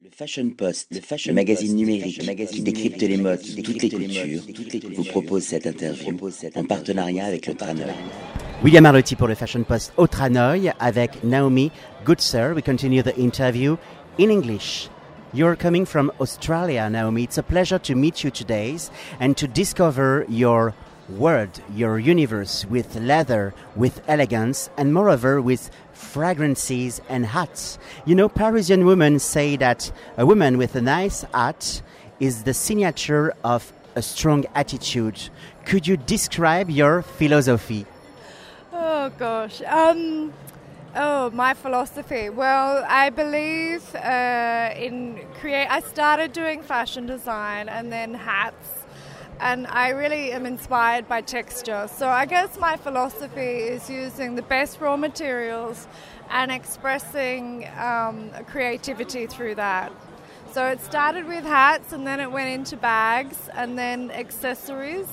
Le Fashion Post, le, fashion le magazine Post, numérique magazine qui décrypte les modes, toutes les cultures, toutes les vous propose cette interview en partenariat avec le Tranoï. William Arlotti pour le Fashion Post au Tranoï avec Naomi Goodsir. We continue the interview in English. You're coming from Australia, Naomi. It's a pleasure to meet you today and to discover your world, your universe with leather, with elegance, and moreover with fragrances and hats. You know, Parisian women say that a woman with a nice hat is the signature of a strong attitude. Could you describe your philosophy? Oh gosh. Um, oh, my philosophy. Well, I believe uh, in create. I started doing fashion design and then hats and I really am inspired by texture. So I guess my philosophy is using the best raw materials and expressing um, creativity through that. So it started with hats and then it went into bags and then accessories.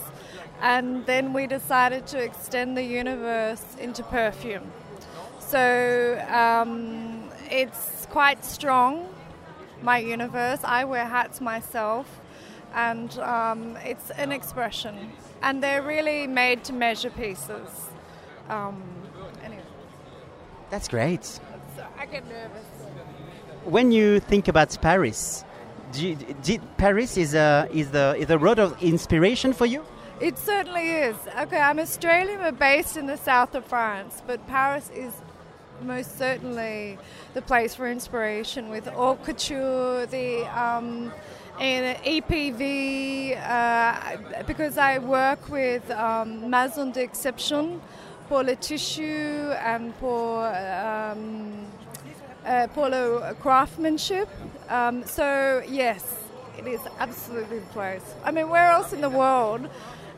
And then we decided to extend the universe into perfume. So um, it's quite strong, my universe. I wear hats myself and um, it's an expression. And they're really made to measure pieces. Um, anyway. That's great. So I get nervous. When you think about Paris, you, did Paris is a is the is a road of inspiration for you? It certainly is. Okay, I'm Australian, but based in the south of France, but Paris is most certainly the place for inspiration with haute couture, the um, and EPV uh, because I work with um, Maison d'Exception pour le and for um, uh, craftsmanship. Um, so yes, it is absolutely the place. I mean, where else in the world?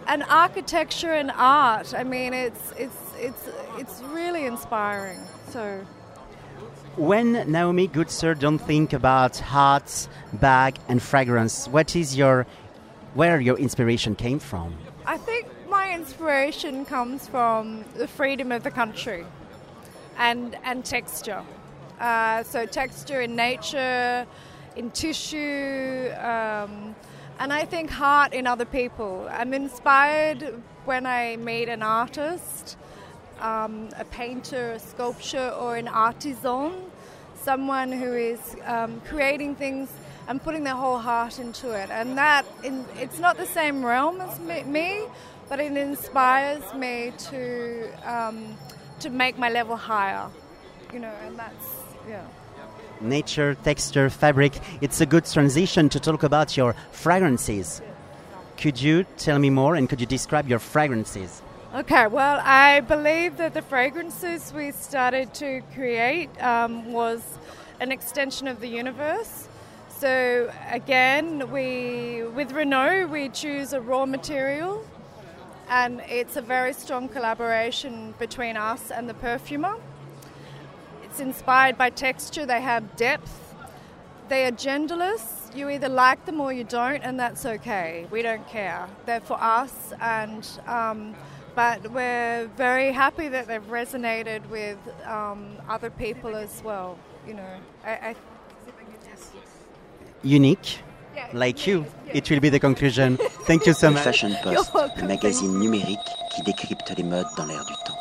And architecture and art. I mean, it's it's it's it's really inspiring. So when Naomi Goodsir don't think about hats, bag, and fragrance, what is your where your inspiration came from? I think my inspiration comes from the freedom of the country and and texture. Uh, so texture in nature, in tissue, um, and I think heart in other people. I'm inspired when I meet an artist um, a painter, a sculptor, or an artisan, someone who is um, creating things and putting their whole heart into it. And that, in, it's not the same realm as me, but it inspires me to um, to make my level higher. You know, and that's yeah. Nature, texture, fabric. It's a good transition to talk about your fragrances. Could you tell me more and could you describe your fragrances? Okay, well, I believe that the fragrances we started to create um, was an extension of the universe. So again, we with Renaud we choose a raw material, and it's a very strong collaboration between us and the perfumer. It's inspired by texture. They have depth. They are genderless. You either like them or you don't, and that's okay. We don't care. They're for us, and um, but we're very happy that they've resonated with um, other people as well. You know, I, I unique. Like you, it will be the conclusion. Thank you so much. Fashion Post, le magazine numérique qui décrypte les modes dans l'air du temps.